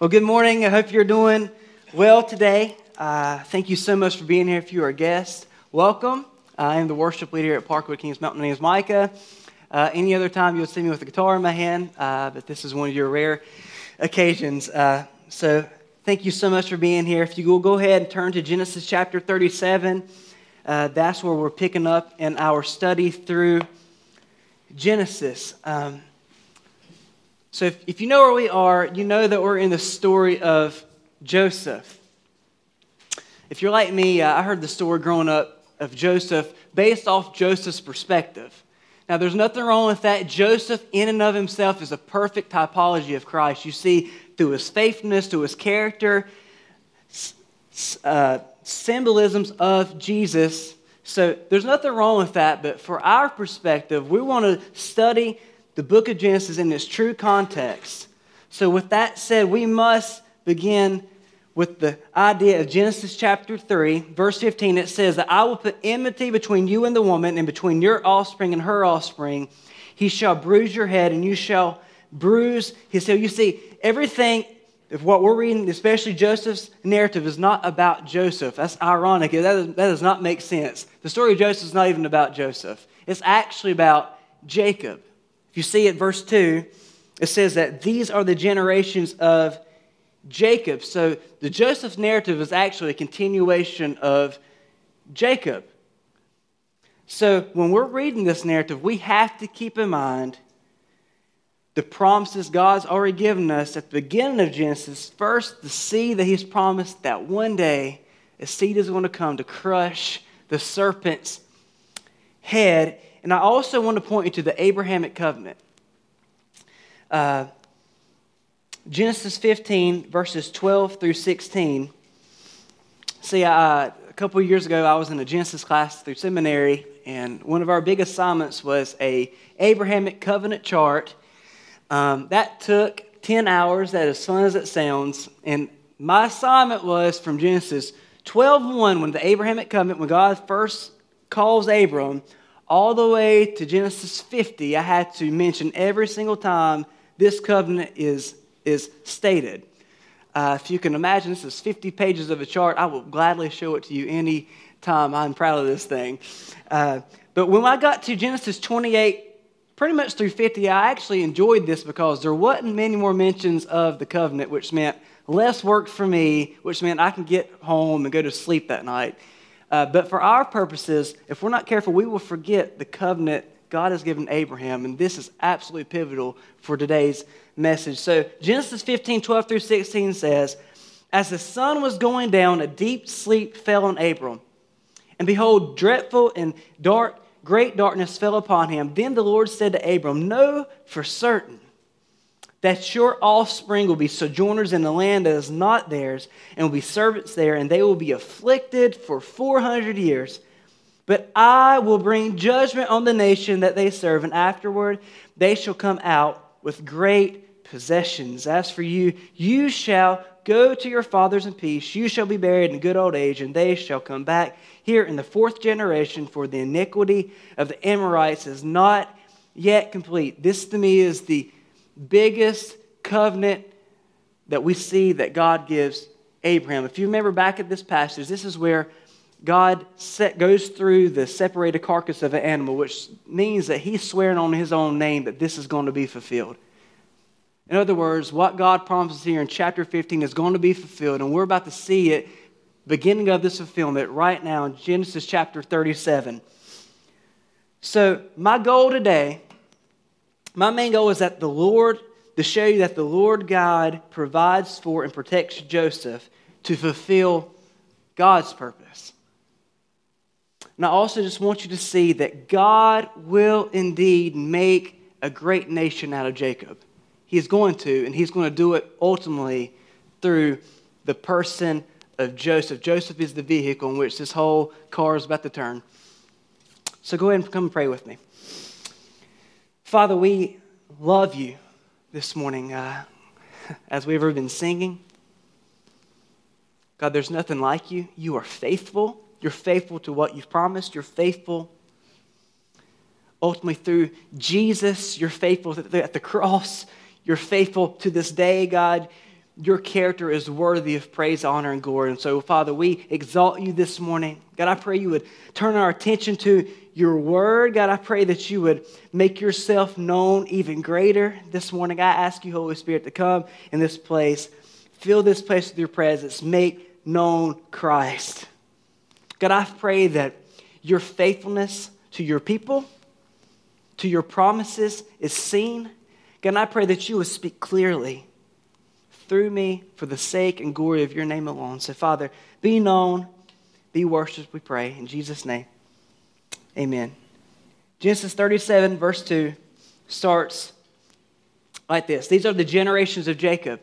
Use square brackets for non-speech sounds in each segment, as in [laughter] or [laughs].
Well, good morning. I hope you're doing well today. Uh, thank you so much for being here. If you are a guest, welcome. I am the worship leader at Parkwood Kings Mountain. My name is Micah. Uh, any other time you'll see me with a guitar in my hand, uh, but this is one of your rare occasions. Uh, so thank you so much for being here. If you will go ahead and turn to Genesis chapter 37, uh, that's where we're picking up in our study through Genesis. Um, so, if, if you know where we are, you know that we're in the story of Joseph. If you're like me, uh, I heard the story growing up of Joseph based off Joseph's perspective. Now, there's nothing wrong with that. Joseph, in and of himself, is a perfect typology of Christ. You see, through his faithfulness, through his character, uh, symbolisms of Jesus. So, there's nothing wrong with that, but for our perspective, we want to study the book of Genesis in its true context. So, with that said, we must begin with the idea of Genesis chapter 3, verse 15. It says that I will put enmity between you and the woman, and between your offspring and her offspring. He shall bruise your head, and you shall bruise his heel. You see, everything of what we're reading, especially Joseph's narrative, is not about Joseph. That's ironic. That, is, that does not make sense. The story of Joseph is not even about Joseph, it's actually about Jacob. You see at verse 2, it says that these are the generations of Jacob. So the Joseph narrative is actually a continuation of Jacob. So when we're reading this narrative, we have to keep in mind the promises God's already given us at the beginning of Genesis. First, the seed that He's promised that one day a seed is going to come to crush the serpent's head and I also want to point you to the Abrahamic covenant. Uh, Genesis 15, verses 12 through 16. See, uh, a couple years ago, I was in a Genesis class through seminary, and one of our big assignments was a Abrahamic covenant chart. Um, that took 10 hours, that as fun as it sounds. And my assignment was from Genesis 12 when the Abrahamic covenant, when God first calls Abram, all the way to Genesis 50, I had to mention every single time this covenant is, is stated. Uh, if you can imagine, this is 50 pages of a chart. I will gladly show it to you any time. I'm proud of this thing. Uh, but when I got to Genesis 28, pretty much through 50, I actually enjoyed this because there wasn't many more mentions of the covenant, which meant less work for me, which meant I can get home and go to sleep that night. Uh, but for our purposes, if we're not careful, we will forget the covenant God has given Abraham. And this is absolutely pivotal for today's message. So, Genesis 15, 12 through 16 says, As the sun was going down, a deep sleep fell on Abram. And behold, dreadful and dark, great darkness fell upon him. Then the Lord said to Abram, Know for certain that your offspring will be sojourners in the land that is not theirs, and will be servants there, and they will be afflicted for 400 years. But I will bring judgment on the nation that they serve, and afterward they shall come out with great possessions. As for you, you shall go to your fathers in peace. You shall be buried in good old age, and they shall come back here in the fourth generation, for the iniquity of the Amorites is not yet complete. This to me is the biggest covenant that we see that God gives Abraham. If you remember back at this passage, this is where God set, goes through the separated carcass of an animal, which means that he's swearing on his own name that this is going to be fulfilled. In other words, what God promises here in chapter 15 is going to be fulfilled, and we're about to see it, beginning of this fulfillment, right now in Genesis chapter 37. So, my goal today my main goal is that the Lord, to show you that the Lord God provides for and protects Joseph to fulfill God's purpose. And I also just want you to see that God will indeed make a great nation out of Jacob. He is going to, and he's going to do it ultimately through the person of Joseph. Joseph is the vehicle in which this whole car is about to turn. So go ahead and come and pray with me. Father, we love you this morning uh, [laughs] as we've ever been singing. God, there's nothing like you. You are faithful. You're faithful to what you've promised. You're faithful ultimately through Jesus. You're faithful at the cross. You're faithful to this day, God. your character is worthy of praise, honor, and glory. And so, Father, we exalt you this morning. God, I pray you would turn our attention to your word. God, I pray that you would make yourself known even greater this morning. I ask you, Holy Spirit, to come in this place, fill this place with your presence, make known Christ. God, I pray that your faithfulness to your people, to your promises, is seen. God, I pray that you would speak clearly through me for the sake and glory of your name alone. So, Father, be known, be worshiped, we pray. In Jesus' name, amen. Genesis 37, verse 2, starts like this These are the generations of Jacob.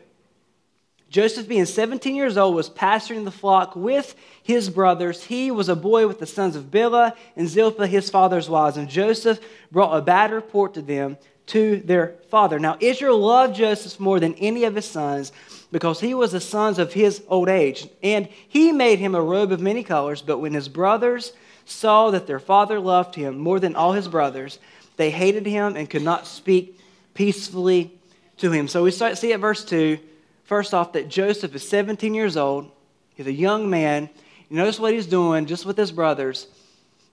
Joseph, being 17 years old, was pasturing the flock with his brothers. He was a boy with the sons of Bilhah and Zilpah, his father's wives. And Joseph brought a bad report to them to their father. Now, Israel loved Joseph more than any of his sons because he was the son of his old age. And he made him a robe of many colors. But when his brothers saw that their father loved him more than all his brothers, they hated him and could not speak peacefully to him. So we start, see at verse 2, first off, that Joseph is 17 years old. He's a young man. You notice what he's doing just with his brothers.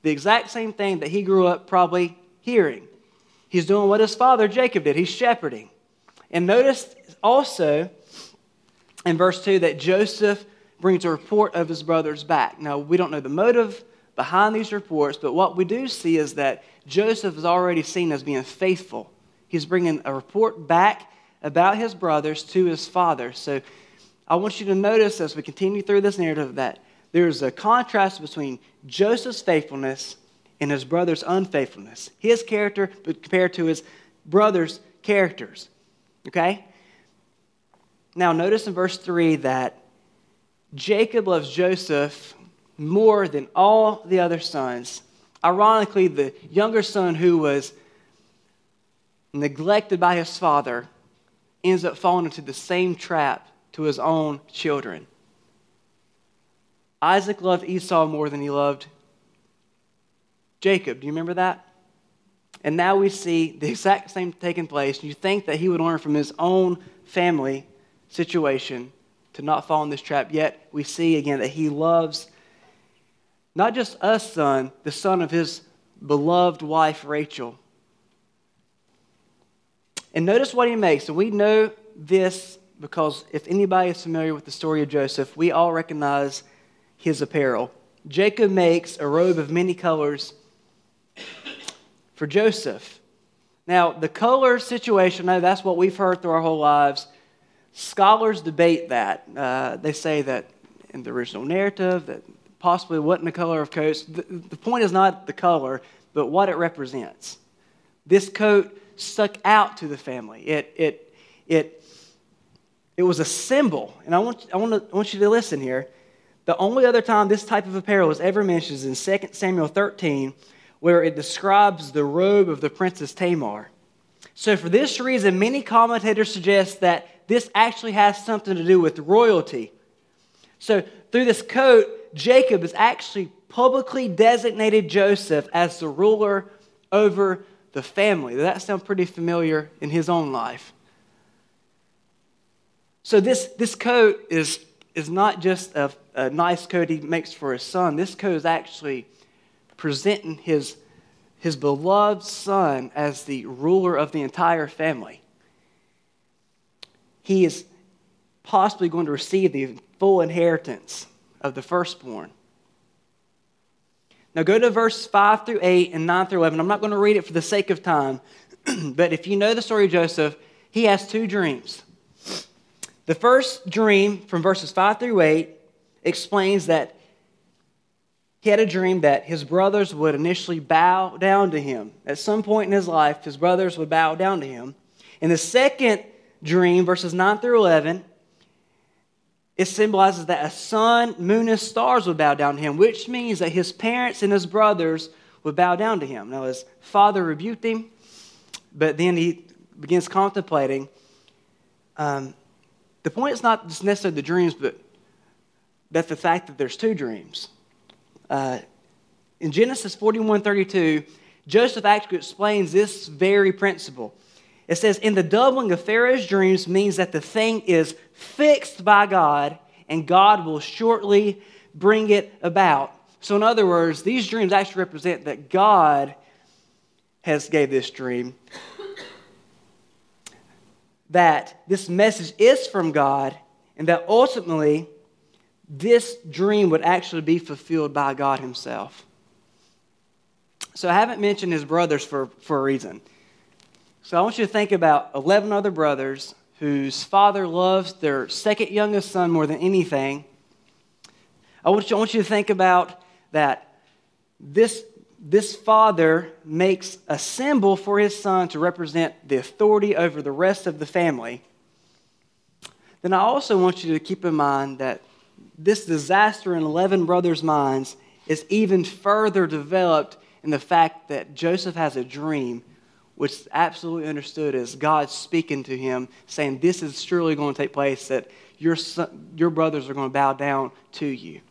The exact same thing that he grew up probably hearing. He's doing what his father Jacob did. He's shepherding. And notice also in verse 2 that Joseph brings a report of his brothers back. Now, we don't know the motive behind these reports, but what we do see is that Joseph is already seen as being faithful. He's bringing a report back about his brothers to his father. So I want you to notice as we continue through this narrative that there's a contrast between Joseph's faithfulness and his brother's unfaithfulness. His character compared to his brother's characters. Okay? Now, notice in verse 3 that Jacob loves Joseph more than all the other sons. Ironically, the younger son who was neglected by his father ends up falling into the same trap to his own children. Isaac loved Esau more than he loved Jacob. Do you remember that? And now we see the exact same taking place. You think that he would learn from his own family situation to not fall in this trap, yet we see again that he loves not just us, son, the son of his beloved wife, Rachel. And notice what he makes. And we know this because if anybody is familiar with the story of Joseph, we all recognize his apparel. Jacob makes a robe of many colors for Joseph. Now, the color situation, now that's what we've heard through our whole lives. Scholars debate that. Uh, they say that in the original narrative, that possibly wasn't the color of coats. The, the point is not the color, but what it represents. This coat stuck out to the family. It, it, it, it was a symbol. And I want, I, want to, I want you to listen here. The only other time this type of apparel was ever mentioned is in 2 Samuel 13 where it describes the robe of the princess Tamar. So, for this reason, many commentators suggest that this actually has something to do with royalty. So, through this coat, Jacob has actually publicly designated Joseph as the ruler over the family. That sound pretty familiar in his own life? So, this, this coat is, is not just a, a nice coat he makes for his son, this coat is actually presenting his, his beloved son as the ruler of the entire family. He is possibly going to receive the full inheritance of the firstborn. Now go to verse 5 through 8 and 9 through 11. I'm not going to read it for the sake of time, [clears throat] but if you know the story of Joseph, he has two dreams. The first dream from verses 5 through 8 explains that he had a dream that his brothers would initially bow down to him. At some point in his life, his brothers would bow down to him. In the second dream, verses 9 through 11, it symbolizes that a sun, moon, and stars would bow down to him, which means that his parents and his brothers would bow down to him. Now, his father rebuked him, but then he begins contemplating. Um, the point is not just necessarily the dreams, but that the fact that there's two dreams. Uh, in Genesis 41 32, Joseph actually explains this very principle. It says, in the doubling of Pharaoh's dreams means that the thing is fixed by God and God will shortly bring it about. So, in other words, these dreams actually represent that God has gave this dream. That this message is from God, and that ultimately this dream would actually be fulfilled by God Himself. So, I haven't mentioned his brothers for, for a reason. So, I want you to think about 11 other brothers whose father loves their second youngest son more than anything. I want you, I want you to think about that this, this father makes a symbol for his son to represent the authority over the rest of the family. Then I also want you to keep in mind that this disaster in 11 brothers' minds is even further developed in the fact that Joseph has a dream which is absolutely understood as God speaking to him, saying, This is surely going to take place, that your, son, your brothers are going to bow down to you.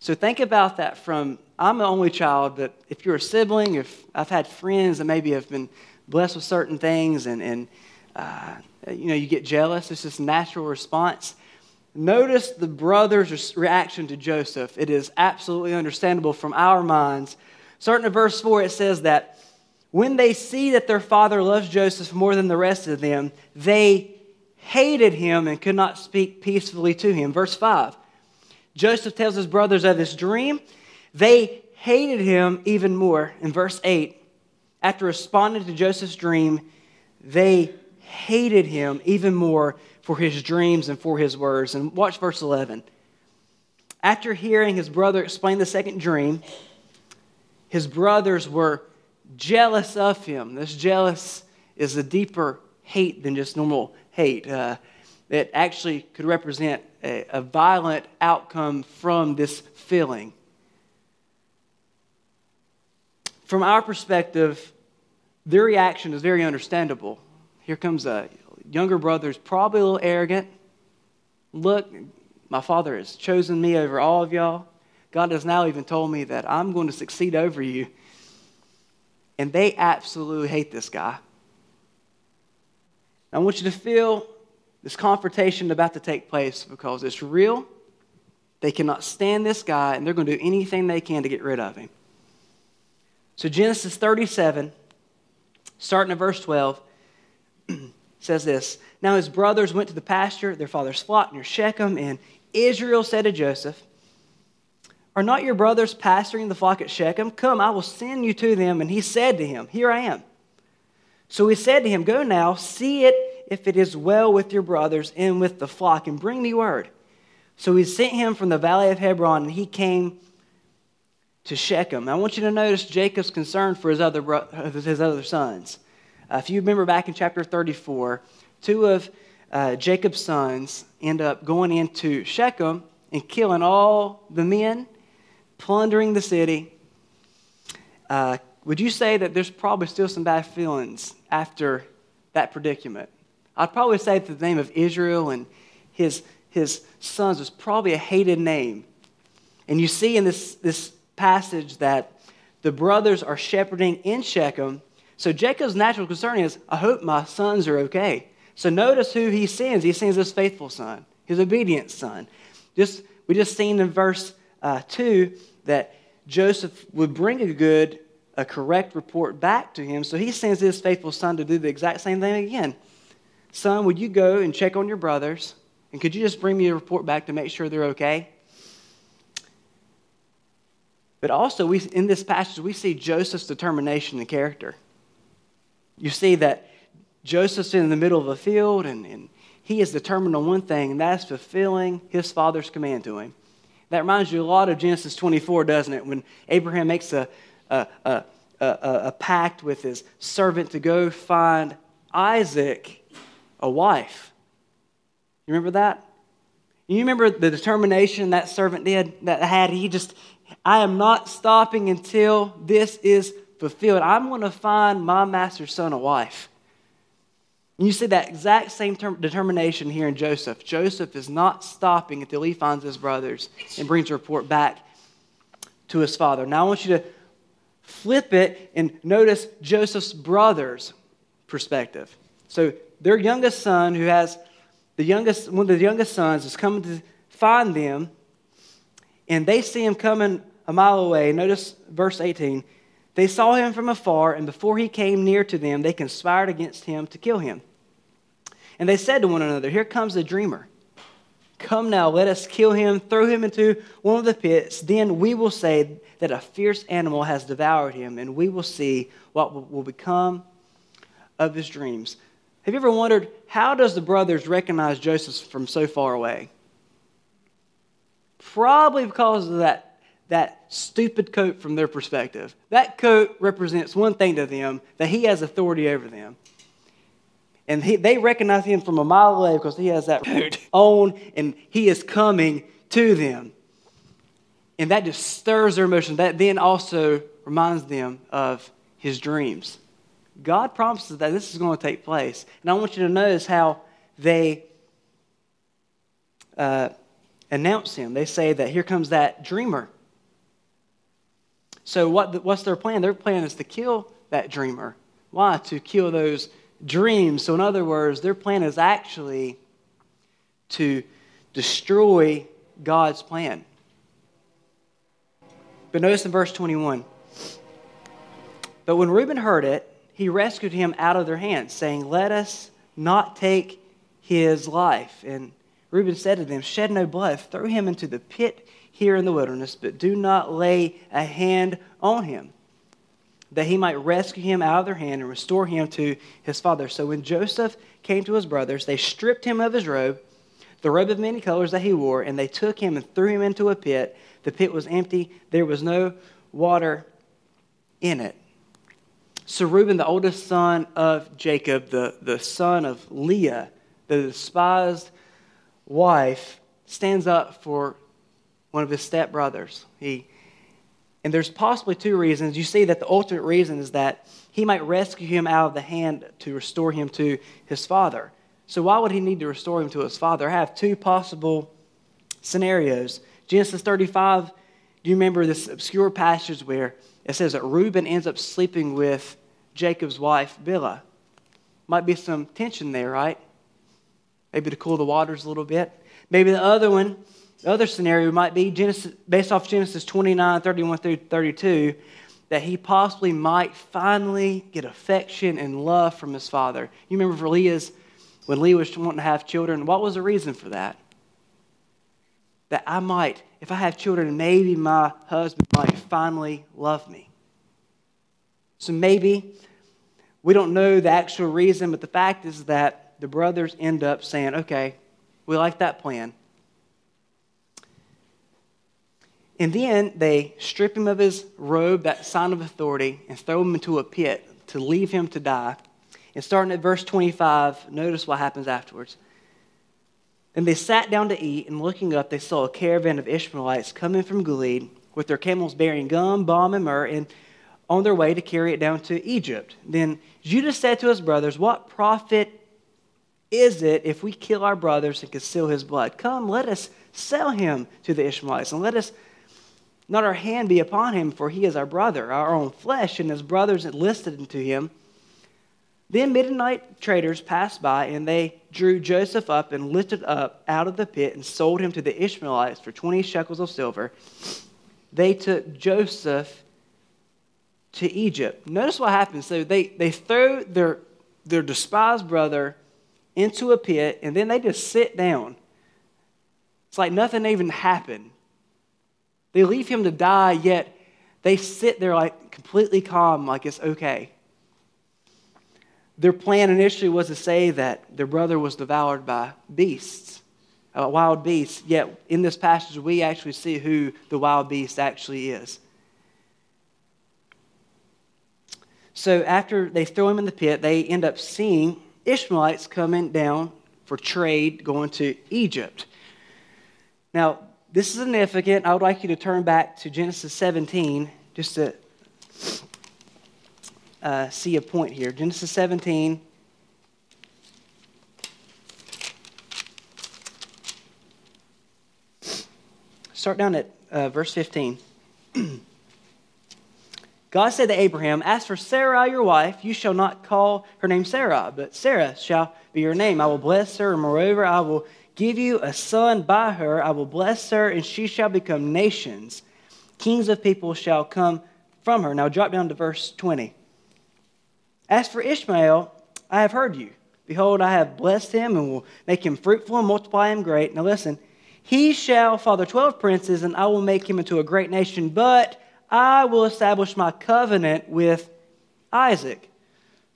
So think about that from I'm the only child, but if you're a sibling, if I've had friends that maybe have been blessed with certain things and, and uh, you know, you get jealous, it's just natural response. Notice the brothers' reaction to Joseph. It is absolutely understandable from our minds. Starting at verse 4, it says that when they see that their father loves Joseph more than the rest of them, they hated him and could not speak peacefully to him. Verse 5 Joseph tells his brothers of his dream. They hated him even more. In verse 8, after responding to Joseph's dream, they hated him even more for his dreams and for his words. And watch verse 11. After hearing his brother explain the second dream, his brothers were jealous of him. This jealous is a deeper hate than just normal hate. Uh, that actually could represent a, a violent outcome from this feeling. From our perspective, their reaction is very understandable. Here comes a younger brother who's probably a little arrogant. Look, my father has chosen me over all of y'all. God has now even told me that I'm going to succeed over you. And they absolutely hate this guy. I want you to feel this confrontation about to take place because it's real. They cannot stand this guy, and they're going to do anything they can to get rid of him. So, Genesis 37, starting at verse 12, [clears throat] says this Now his brothers went to the pasture, their father's flock near Shechem, and Israel said to Joseph, are not your brothers pasturing the flock at Shechem? Come, I will send you to them. And he said to him, Here I am. So he said to him, Go now, see it if it is well with your brothers and with the flock, and bring me word. So he sent him from the valley of Hebron, and he came to Shechem. I want you to notice Jacob's concern for his other, bro- his other sons. Uh, if you remember back in chapter 34, two of uh, Jacob's sons end up going into Shechem and killing all the men plundering the city. Uh, would you say that there's probably still some bad feelings after that predicament? I'd probably say that the name of Israel and his, his sons was probably a hated name. And you see in this, this passage that the brothers are shepherding in Shechem. So Jacob's natural concern is, I hope my sons are okay. So notice who he sends. He sends his faithful son, his obedient son. Just, we just seen in verse uh, 2 that Joseph would bring a good, a correct report back to him. So he sends his faithful son to do the exact same thing again. Son, would you go and check on your brothers? And could you just bring me a report back to make sure they're okay? But also, we, in this passage, we see Joseph's determination and character. You see that Joseph's in the middle of a field, and, and he is determined on one thing, and that's fulfilling his father's command to him. That reminds you a lot of Genesis 24, doesn't it? When Abraham makes a, a, a, a, a pact with his servant to go find Isaac a wife. You remember that? You remember the determination that servant did that had? He just, I am not stopping until this is fulfilled. I'm going to find my master's son a wife. And you see that exact same term, determination here in Joseph. Joseph is not stopping until he finds his brothers and brings a report back to his father. Now I want you to flip it and notice Joseph's brothers. perspective. So their youngest son, who has the youngest, one of the youngest sons, is coming to find them, and they see him coming a mile away. Notice verse 18. They saw him from afar, and before he came near to them, they conspired against him to kill him. And they said to one another, Here comes the dreamer. Come now, let us kill him, throw him into one of the pits. Then we will say that a fierce animal has devoured him, and we will see what will become of his dreams. Have you ever wondered how does the brothers recognize Joseph from so far away? Probably because of that, that stupid coat from their perspective. That coat represents one thing to them that he has authority over them. And he, they recognize him from a mile away because he has that coat on and he is coming to them. And that just stirs their emotion. That then also reminds them of his dreams. God promises that this is going to take place. And I want you to notice how they uh, announce him. They say that here comes that dreamer. So, what, what's their plan? Their plan is to kill that dreamer. Why? To kill those dreams. So, in other words, their plan is actually to destroy God's plan. But notice in verse 21 But when Reuben heard it, he rescued him out of their hands, saying, Let us not take his life. And Reuben said to them, Shed no blood, throw him into the pit here in the wilderness, but do not lay a hand on him that he might rescue him out of their hand and restore him to his father. So when Joseph came to his brothers, they stripped him of his robe, the robe of many colors that he wore, and they took him and threw him into a pit. The pit was empty, there was no water in it. So Reuben, the oldest son of Jacob, the, the son of Leah, the despised wife, stands up for one of his stepbrothers. He and there's possibly two reasons. You see that the ultimate reason is that he might rescue him out of the hand to restore him to his father. So, why would he need to restore him to his father? I have two possible scenarios. Genesis 35, do you remember this obscure passage where it says that Reuben ends up sleeping with Jacob's wife, Bilhah? Might be some tension there, right? Maybe to cool the waters a little bit. Maybe the other one the other scenario might be Genesis, based off Genesis 29, 31 through 32, that he possibly might finally get affection and love from his father. You remember for Leah's, when Leah was wanting to have children, what was the reason for that? That I might, if I have children, maybe my husband might finally love me. So maybe we don't know the actual reason, but the fact is that the brothers end up saying, okay, we like that plan. And then they strip him of his robe, that sign of authority, and throw him into a pit to leave him to die. And starting at verse 25, notice what happens afterwards. And they sat down to eat, and looking up, they saw a caravan of Ishmaelites coming from Gilead with their camels bearing gum, balm, and myrrh, and on their way to carry it down to Egypt. Then Judah said to his brothers, What profit is it if we kill our brothers and conceal his blood? Come, let us sell him to the Ishmaelites, and let us not our hand be upon him, for he is our brother, our own flesh, and his brothers enlisted into him. Then Midianite traders passed by, and they drew Joseph up and lifted up out of the pit and sold him to the Ishmaelites for 20 shekels of silver. They took Joseph to Egypt. Notice what happens. So they, they throw their, their despised brother into a pit, and then they just sit down. It's like nothing even happened. They leave him to die, yet they sit there like completely calm, like it's okay. Their plan initially was to say that their brother was devoured by beasts, uh, wild beasts. Yet in this passage, we actually see who the wild beast actually is. So after they throw him in the pit, they end up seeing Ishmaelites coming down for trade going to Egypt. Now, this is significant. I would like you to turn back to Genesis 17 just to uh, see a point here. Genesis 17. Start down at uh, verse 15. [clears throat] God said to Abraham, As for Sarah, your wife, you shall not call her name Sarah, but Sarah shall be your name. I will bless her, and moreover, I will give you a son by her. I will bless her, and she shall become nations. Kings of people shall come from her. Now drop down to verse 20. As for Ishmael, I have heard you. Behold, I have blessed him and will make him fruitful and multiply him great. Now listen, he shall father twelve princes, and I will make him into a great nation, but I will establish my covenant with Isaac,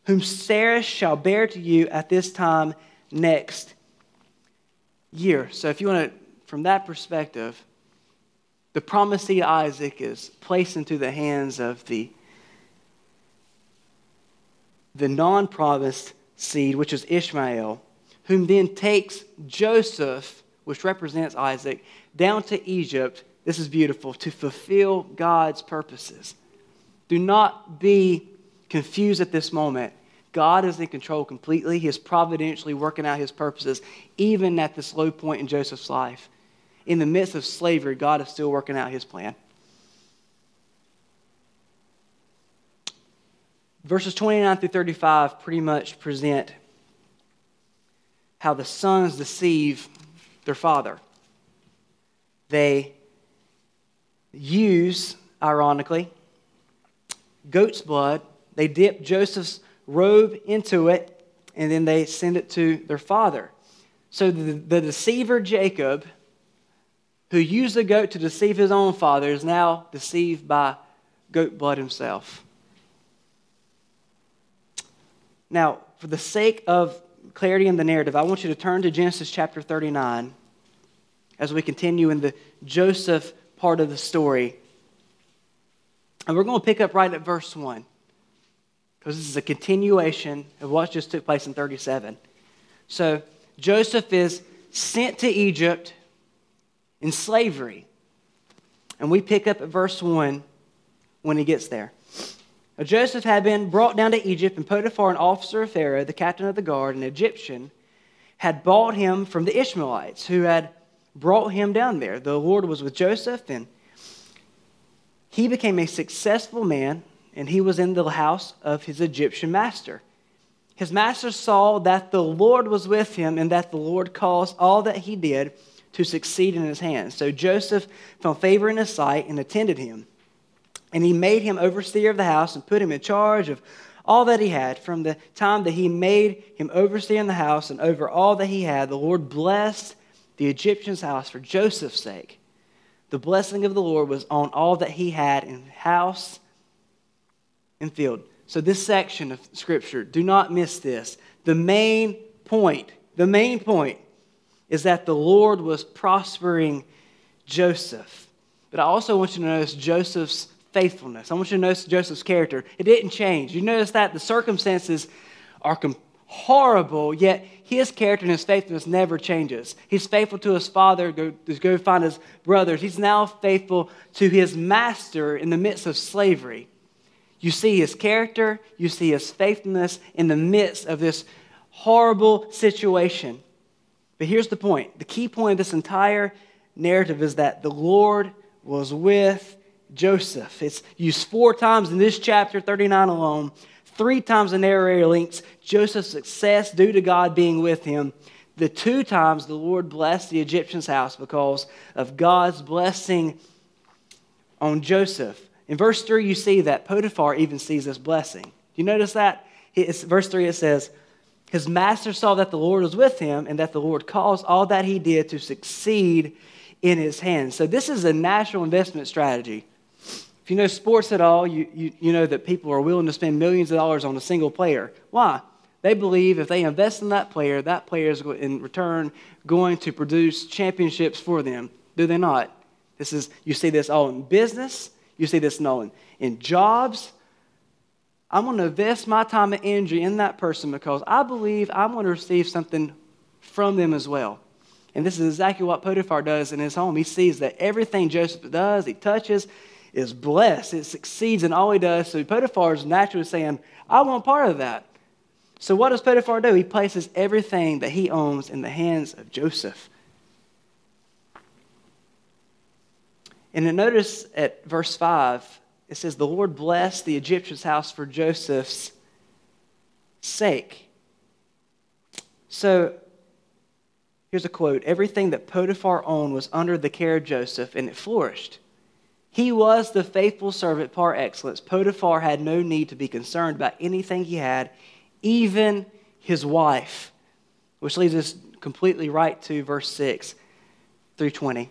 whom Sarah shall bear to you at this time next year. So, if you want to, from that perspective, the promised seed Isaac is placed into the hands of the, the non promised seed, which is Ishmael, whom then takes Joseph, which represents Isaac, down to Egypt this is beautiful, to fulfill God's purposes. Do not be confused at this moment. God is in control completely. He is providentially working out his purposes, even at this low point in Joseph's life. In the midst of slavery, God is still working out his plan. Verses 29 through 35 pretty much present how the sons deceive their father. They use, ironically, goat's blood. They dip Joseph's robe into it, and then they send it to their father. So the, the deceiver Jacob, who used the goat to deceive his own father, is now deceived by goat blood himself. Now, for the sake of clarity in the narrative, I want you to turn to Genesis chapter 39 as we continue in the Joseph part of the story. And we're going to pick up right at verse 1 because this is a continuation of what just took place in 37. So Joseph is sent to Egypt in slavery. And we pick up at verse 1 when he gets there. Now, Joseph had been brought down to Egypt, and Potiphar, an officer of Pharaoh, the captain of the guard, an Egyptian, had bought him from the Ishmaelites who had brought him down there. The Lord was with Joseph, and he became a successful man, and he was in the house of his Egyptian master. His master saw that the Lord was with him, and that the Lord caused all that he did to succeed in his hands. So Joseph found favor in his sight and attended him. And he made him overseer of the house and put him in charge of all that he had. From the time that he made him overseer in the house and over all that he had, the Lord blessed the Egyptian's house for Joseph's sake. The blessing of the Lord was on all that he had in house and field. So, this section of Scripture, do not miss this. The main point, the main point is that the Lord was prospering Joseph. But I also want you to notice Joseph's faithfulness. I want you to notice Joseph's character. It didn't change. You notice that the circumstances are horrible, yet his character and his faithfulness never changes. He's faithful to his father, go, go find his brothers. He's now faithful to his master in the midst of slavery. You see his character, you see his faithfulness in the midst of this horrible situation. But here's the point the key point of this entire narrative is that the Lord was with Joseph. It's used four times in this chapter 39 alone. Three times the narrator links Joseph's success due to God being with him. The two times the Lord blessed the Egyptian's house because of God's blessing on Joseph. In verse 3, you see that Potiphar even sees this blessing. Do you notice that? It's, verse 3, it says, His master saw that the Lord was with him and that the Lord caused all that he did to succeed in his hands. So, this is a natural investment strategy. If you know sports at all, you, you, you know that people are willing to spend millions of dollars on a single player. Why? They believe if they invest in that player, that player is in return going to produce championships for them. Do they not? This is you see this all in business, you see this in, in jobs. I'm going to invest my time and energy in that person because I believe I'm going to receive something from them as well. And this is exactly what Potiphar does in his home. He sees that everything Joseph does, he touches, is blessed. It succeeds in all he does. So Potiphar is naturally saying, I want part of that. So what does Potiphar do? He places everything that he owns in the hands of Joseph. And then notice at verse 5, it says, The Lord blessed the Egyptian's house for Joseph's sake. So here's a quote Everything that Potiphar owned was under the care of Joseph, and it flourished. He was the faithful servant par excellence. Potiphar had no need to be concerned about anything he had, even his wife. Which leads us completely right to verse 6 through 20.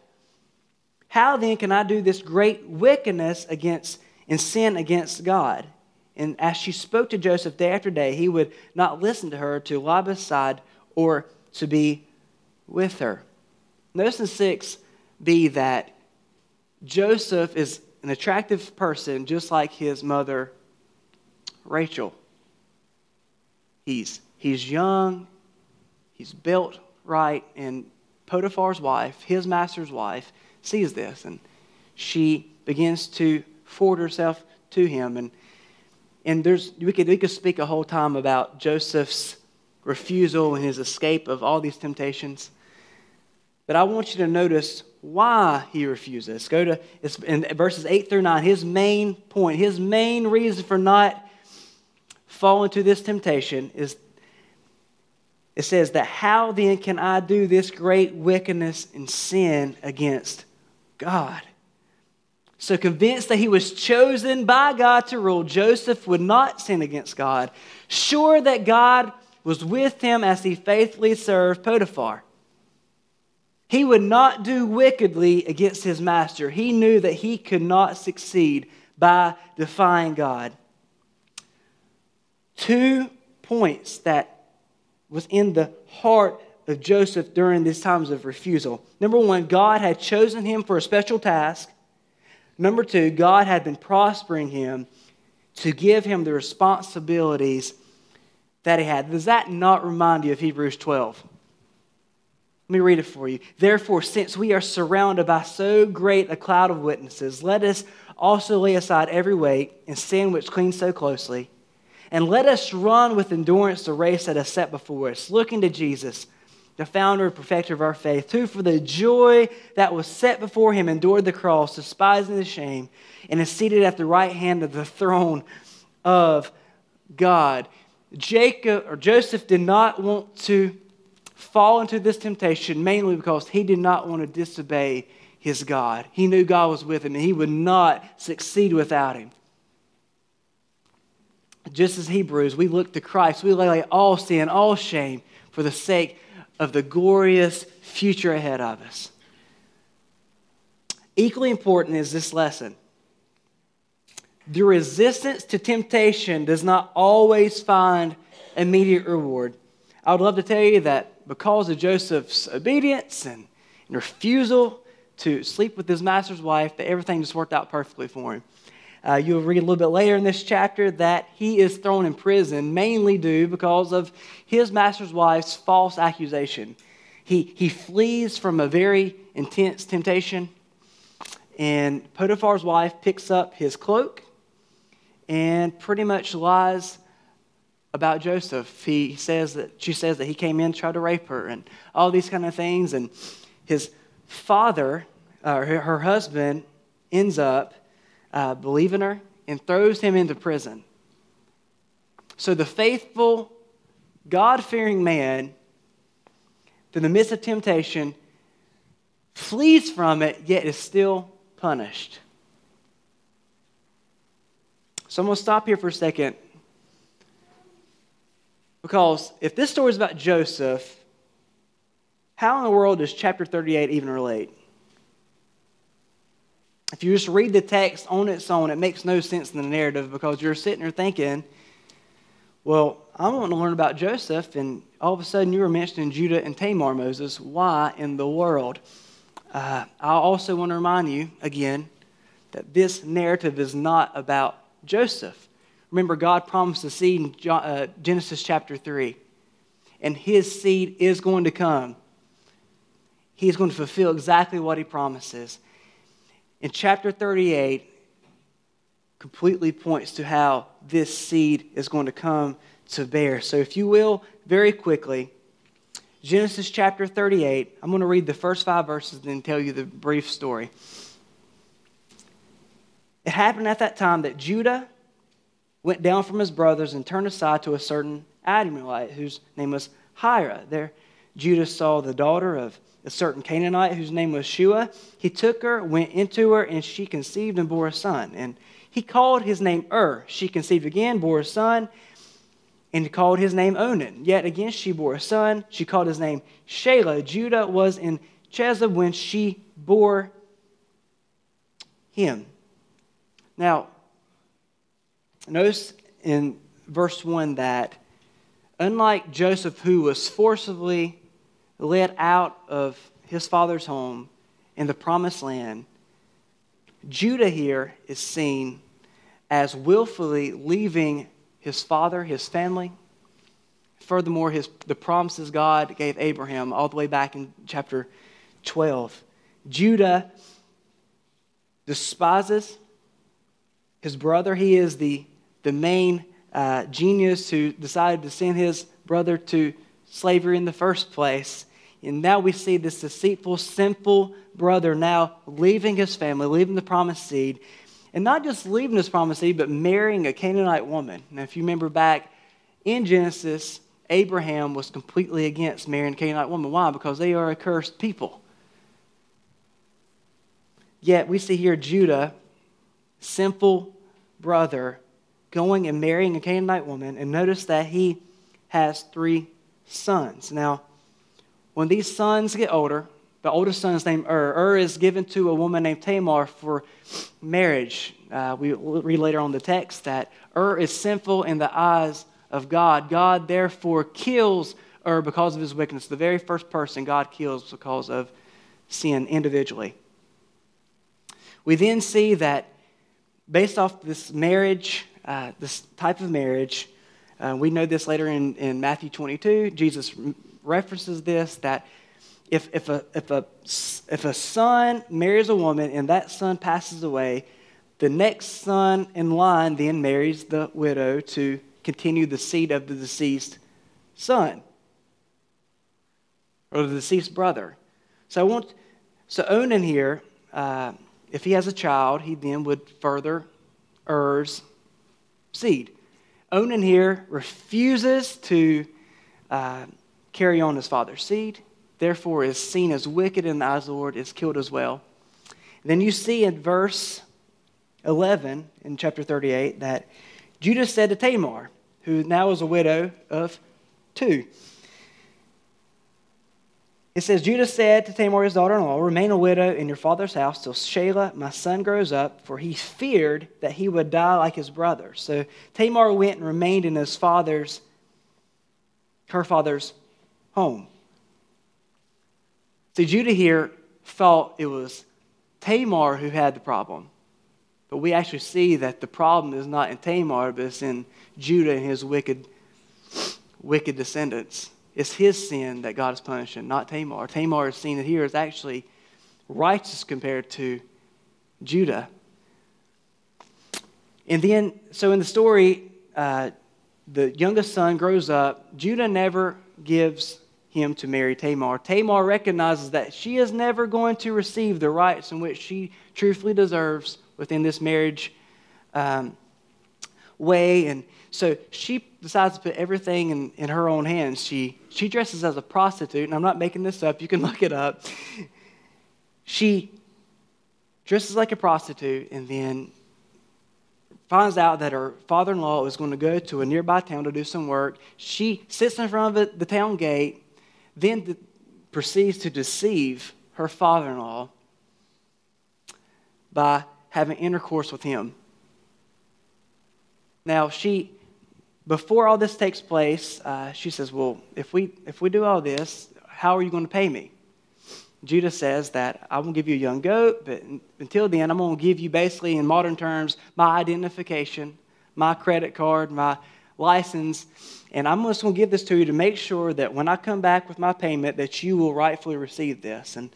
How then can I do this great wickedness against and sin against God? And as she spoke to Joseph day after day, he would not listen to her to lie beside or to be with her. Notice in 6b that Joseph is an attractive person just like his mother, Rachel. He's, he's young, he's built right, and Potiphar's wife, his master's wife, sees this and she begins to forward herself to him. And, and there's, we, could, we could speak a whole time about Joseph's refusal and his escape of all these temptations. But I want you to notice why he refuses. Go to it's in verses 8 through 9. His main point, his main reason for not falling to this temptation is it says that how then can I do this great wickedness and sin against God? So convinced that he was chosen by God to rule, Joseph would not sin against God, sure that God was with him as he faithfully served Potiphar. He would not do wickedly against his master. He knew that he could not succeed by defying God. Two points that was in the heart of Joseph during these times of refusal. Number one, God had chosen him for a special task. Number two, God had been prospering him to give him the responsibilities that he had. Does that not remind you of Hebrews 12? Let me read it for you. Therefore, since we are surrounded by so great a cloud of witnesses, let us also lay aside every weight and sin which clings so closely. And let us run with endurance the race that is set before us, looking to Jesus, the founder and perfecter of our faith, who for the joy that was set before him endured the cross, despising the shame, and is seated at the right hand of the throne of God. Jacob or Joseph did not want to fall into this temptation mainly because he did not want to disobey his God. He knew God was with him and he would not succeed without him. Just as Hebrews, we look to Christ, we lay all sin, all shame for the sake of the glorious future ahead of us. Equally important is this lesson. The resistance to temptation does not always find immediate reward. I would love to tell you that because of Joseph's obedience and, refusal to sleep with his master's wife, that everything just worked out perfectly for him. Uh, you'll read a little bit later in this chapter that he is thrown in prison mainly due because of his master's wife's false accusation. He, he flees from a very intense temptation, and Potiphar's wife picks up his cloak and pretty much lies about Joseph. He says that she says that he came in, tried to rape her, and all these kind of things. And his father, uh, her, her, husband, ends up uh, in her and throws him into prison. So the faithful, God fearing man, in the midst of temptation, flees from it, yet is still punished. So I'm going to stop here for a second because if this story is about Joseph, how in the world does chapter 38 even relate? If you just read the text on its own, it makes no sense in the narrative because you're sitting there thinking, well, I want to learn about Joseph, and all of a sudden you were mentioning Judah and Tamar, Moses. Why in the world? Uh, I also want to remind you again that this narrative is not about Joseph. remember, God promised a seed in uh, Genesis chapter 3, and his seed is going to come. He is going to fulfill exactly what he promises. In chapter 38, completely points to how this seed is going to come to bear. So, if you will, very quickly, Genesis chapter 38, I'm going to read the first five verses and then tell you the brief story. It happened at that time that Judah went down from his brothers and turned aside to a certain Adullamite whose name was Hira. There, Judah saw the daughter of a certain Canaanite whose name was Shua. He took her, went into her, and she conceived and bore a son. And he called his name Ur. She conceived again, bore a son, and called his name Onan. Yet again she bore a son. She called his name Shelah. Judah was in Chezib when she bore him. Now, notice in verse 1 that unlike Joseph, who was forcibly led out of his father's home in the promised land, Judah here is seen as willfully leaving his father, his family. Furthermore, his, the promises God gave Abraham all the way back in chapter 12. Judah despises his brother. He is the, the main uh, genius who decided to send his brother to slavery in the first place. And now we see this deceitful, sinful brother now leaving his family, leaving the promised seed, and not just leaving his promised seed, but marrying a Canaanite woman. Now, if you remember back in Genesis, Abraham was completely against marrying a Canaanite woman. Why? Because they are a cursed people. Yet we see here Judah, simple brother, going and marrying a Canaanite woman, and notice that he has three sons. Now, when these sons get older, the oldest son is named Ur. Ur is given to a woman named Tamar for marriage. Uh, we read later on the text that Ur is sinful in the eyes of God. God therefore kills Ur because of his wickedness. The very first person God kills because of sin individually. We then see that based off this marriage, uh, this type of marriage, uh, we know this later in, in Matthew 22. Jesus references this that if, if, a, if, a, if a son marries a woman and that son passes away, the next son in line then marries the widow to continue the seed of the deceased son or the deceased brother. So I want so Onan here, uh, if he has a child, he then would further Er's seed. Onan here refuses to uh, carry on his father's seed therefore is seen as wicked in the eyes of the Lord, is killed as well. then you see in verse 11 in chapter 38 that Judah said to Tamar, who now is a widow of two. It says, Judah said to Tamar, his daughter in law, Remain a widow in your father's house till Shelah, my son, grows up, for he feared that he would die like his brother. So Tamar went and remained in his father's, her father's home. See, Judah here thought it was Tamar who had the problem. But we actually see that the problem is not in Tamar, but it's in Judah and his wicked, wicked descendants. It's his sin that God is punishing, not Tamar. Tamar is seen here as actually righteous compared to Judah. And then, so in the story, uh, the youngest son grows up. Judah never gives him to marry Tamar. Tamar recognizes that she is never going to receive the rights in which she truthfully deserves within this marriage um, way. And so she decides to put everything in, in her own hands. She, she dresses as a prostitute, and I'm not making this up, you can [laughs] look it up. She dresses like a prostitute and then finds out that her father in law is going to go to a nearby town to do some work. She sits in front of the town gate then proceeds to deceive her father in law by having intercourse with him. Now, she, before all this takes place, uh, she says, Well, if we, if we do all this, how are you going to pay me? Judah says that I will give you a young goat, but until then, I'm going to give you basically, in modern terms, my identification, my credit card, my license, and I'm just going to give this to you to make sure that when I come back with my payment that you will rightfully receive this. And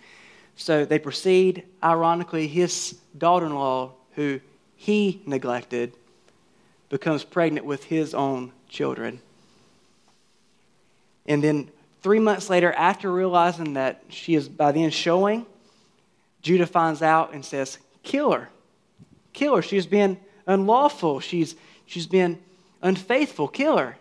so they proceed. Ironically, his daughter-in-law, who he neglected, becomes pregnant with his own children. And then three months later, after realizing that she is by then showing, Judah finds out and says, Kill her. Kill her. She's been unlawful. She's, she's been unfaithful. Kill her.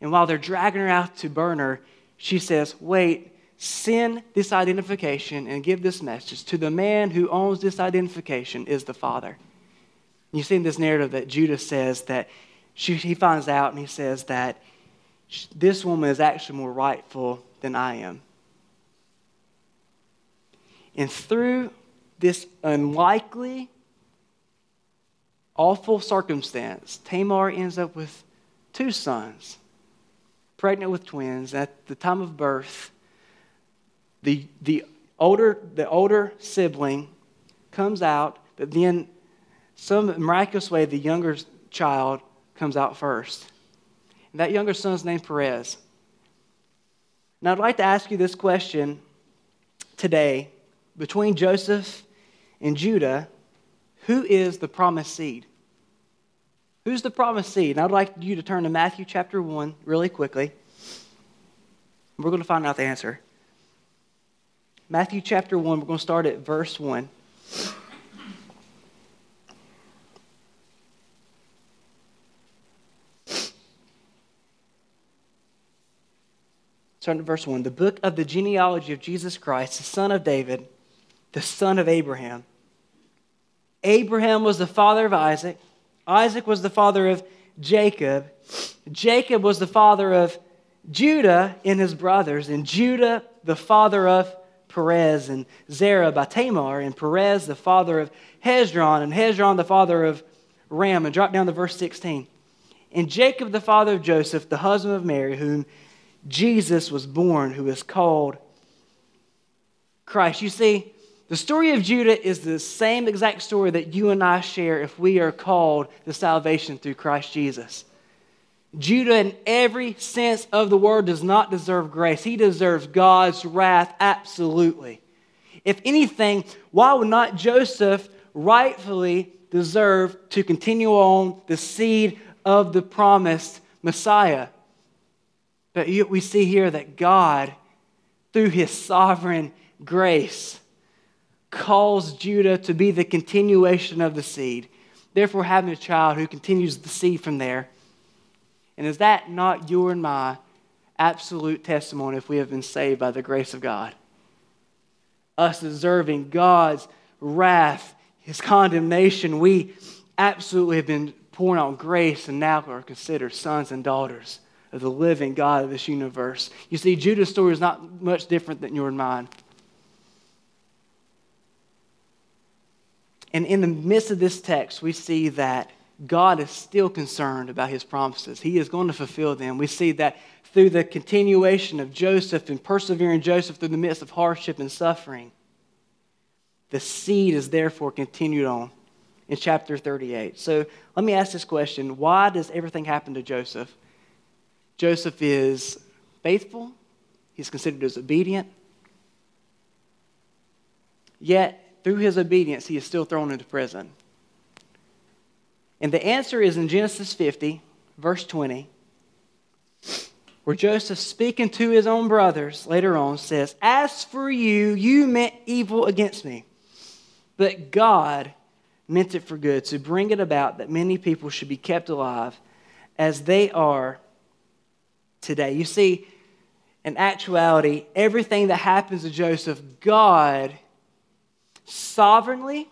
And while they're dragging her out to burn her, she says, Wait, send this identification and give this message to the man who owns this identification is the Father. You see in this narrative that Judah says that she, he finds out and he says that this woman is actually more rightful than I am. And through this unlikely, awful circumstance, Tamar ends up with two sons, pregnant with twins. At the time of birth, the, the, older, the older sibling comes out, but then some miraculous way, the younger child comes out first. And that younger son's named Perez. Now, I'd like to ask you this question today between Joseph and Judah who is the promised seed? Who's the promised seed? And I'd like you to turn to Matthew chapter 1 really quickly. We're going to find out the answer. Matthew chapter 1, we're going to start at verse 1. Starting at verse 1. The book of the genealogy of Jesus Christ, the son of David, the son of Abraham. Abraham was the father of Isaac. Isaac was the father of Jacob. Jacob was the father of Judah and his brothers, and Judah the father of Perez, and Zerah by Tamar, and Perez the father of Hezron, and Hezron the father of Ram. And drop down to verse 16. And Jacob the father of Joseph, the husband of Mary, whom Jesus was born, who is called Christ. You see, the story of Judah is the same exact story that you and I share if we are called to salvation through Christ Jesus. Judah, in every sense of the word, does not deserve grace. He deserves God's wrath, absolutely. If anything, why would not Joseph rightfully deserve to continue on the seed of the promised Messiah? But we see here that God, through his sovereign grace, calls Judah to be the continuation of the seed. Therefore, having a child who continues the seed from there. And is that not your and my absolute testimony if we have been saved by the grace of God? Us deserving God's wrath, his condemnation, we absolutely have been pouring out grace and now are considered sons and daughters of the living God of this universe. You see, Judah's story is not much different than your and mine. And in the midst of this text, we see that God is still concerned about his promises. He is going to fulfill them. We see that through the continuation of Joseph and persevering Joseph through the midst of hardship and suffering. The seed is therefore continued on in chapter 38. So let me ask this question Why does everything happen to Joseph? Joseph is faithful, he's considered as obedient. Yet, through his obedience, he is still thrown into prison. And the answer is in Genesis 50, verse 20, where Joseph, speaking to his own brothers later on, says, As for you, you meant evil against me, but God meant it for good, to bring it about that many people should be kept alive as they are today. You see, in actuality, everything that happens to Joseph, God sovereignly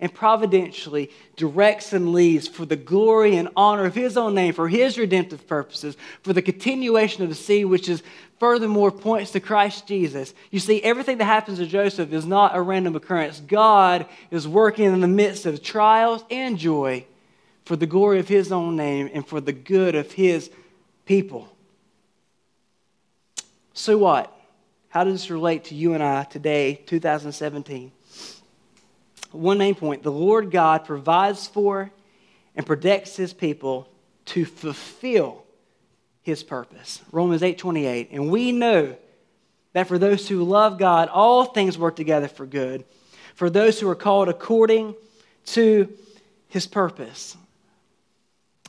and providentially directs and leads for the glory and honor of his own name, for his redemptive purposes, for the continuation of the seed, which is furthermore points to Christ Jesus. You see, everything that happens to Joseph is not a random occurrence. God is working in the midst of trials and joy for the glory of his own name and for the good of his people. So what? How does this relate to you and I today, 2017? One main point the Lord God provides for and protects his people to fulfill his purpose. Romans 8:28. And we know that for those who love God, all things work together for good, for those who are called according to his purpose.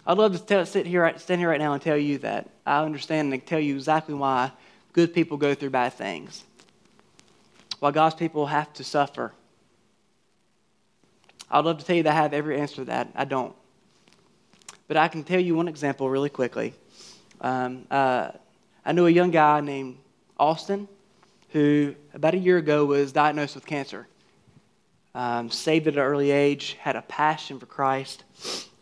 I'd love to tell, sit here, stand here right now and tell you that I understand and tell you exactly why good people go through bad things, why God's people have to suffer. I'd love to tell you that I have every answer to that. I don't. But I can tell you one example really quickly. Um, uh, I knew a young guy named Austin who, about a year ago, was diagnosed with cancer. Um, saved at an early age, had a passion for Christ,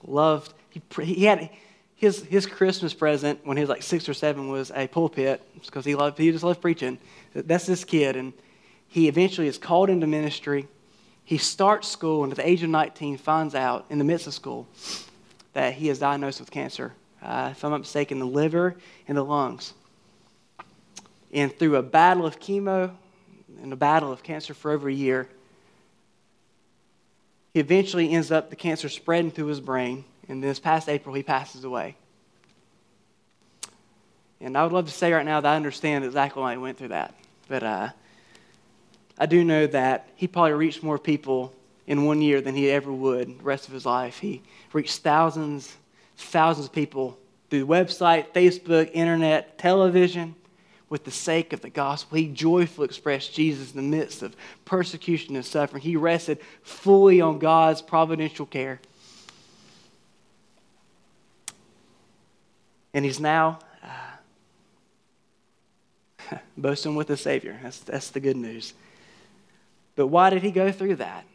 loved, he, he had his, his Christmas present when he was like six or seven was a pulpit because he loved, he just loved preaching. That's this kid. And he eventually is called into ministry. He starts school and at the age of 19 finds out in the midst of school that he is diagnosed with cancer. Uh, if I'm not mistaken, the liver and the lungs. And through a battle of chemo and a battle of cancer for over a year, he eventually ends up the cancer spreading through his brain. And this past April, he passes away. And I would love to say right now that I understand exactly why he went through that. But uh, I do know that he probably reached more people in one year than he ever would the rest of his life. He reached thousands, thousands of people through website, Facebook, internet, television with the sake of the gospel. He joyfully expressed Jesus in the midst of persecution and suffering. He rested fully on God's providential care. And he's now uh, [laughs] boasting with the Savior. That's, that's the good news. But why did he go through that?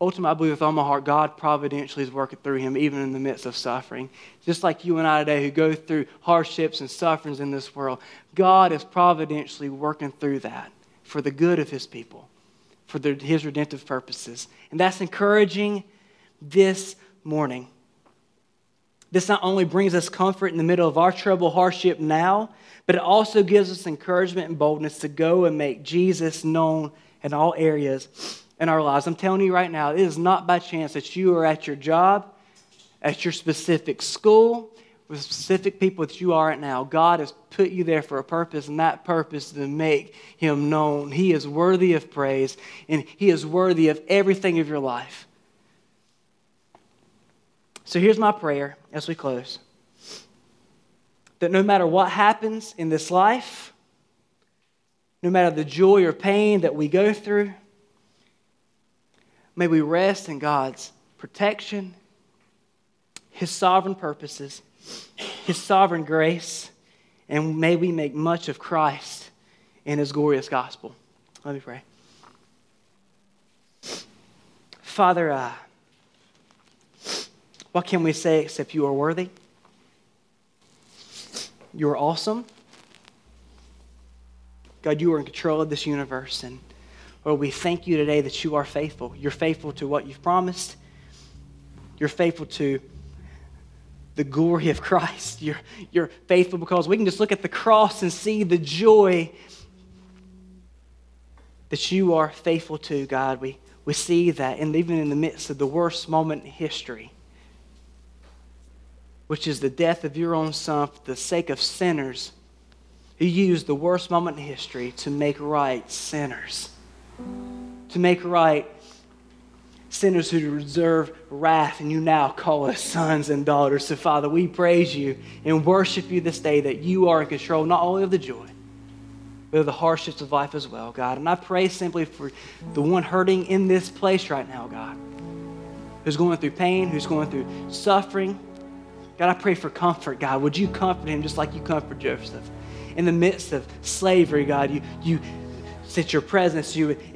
Ultimately, I believe with all my heart, God providentially is working through him, even in the midst of suffering. Just like you and I today, who go through hardships and sufferings in this world, God is providentially working through that for the good of his people, for the, his redemptive purposes. And that's encouraging this morning. This not only brings us comfort in the middle of our trouble, hardship now, but it also gives us encouragement and boldness to go and make Jesus known in all areas in our lives. I'm telling you right now, it is not by chance that you are at your job, at your specific school, with specific people that you are at now. God has put you there for a purpose, and that purpose is to make Him known. He is worthy of praise, and He is worthy of everything of your life. So here's my prayer as we close that no matter what happens in this life, no matter the joy or pain that we go through, May we rest in God's protection, His sovereign purposes, His sovereign grace, and may we make much of Christ and His glorious gospel. Let me pray. Father, uh, what can we say except you are worthy? You are awesome. God, you are in control of this universe, and Lord, we thank you today that you are faithful. You're faithful to what you've promised. You're faithful to the glory of Christ. [laughs] You're, you're faithful because we can just look at the cross and see the joy that you are faithful to, God. We, we see that, and even in the midst of the worst moment in history, which is the death of your own son for the sake of sinners, you used the worst moment in history to make right sinners to make right sinners who deserve wrath, and you now call us sons and daughters. So, Father, we praise you and worship you this day that you are in control not only of the joy, but of the hardships of life as well, God. And I pray simply for the one hurting in this place right now, God, who's going through pain, who's going through suffering. God, I pray for comfort, God. Would you comfort him just like you comfort Joseph? In the midst of slavery, God, you, you that your presence, you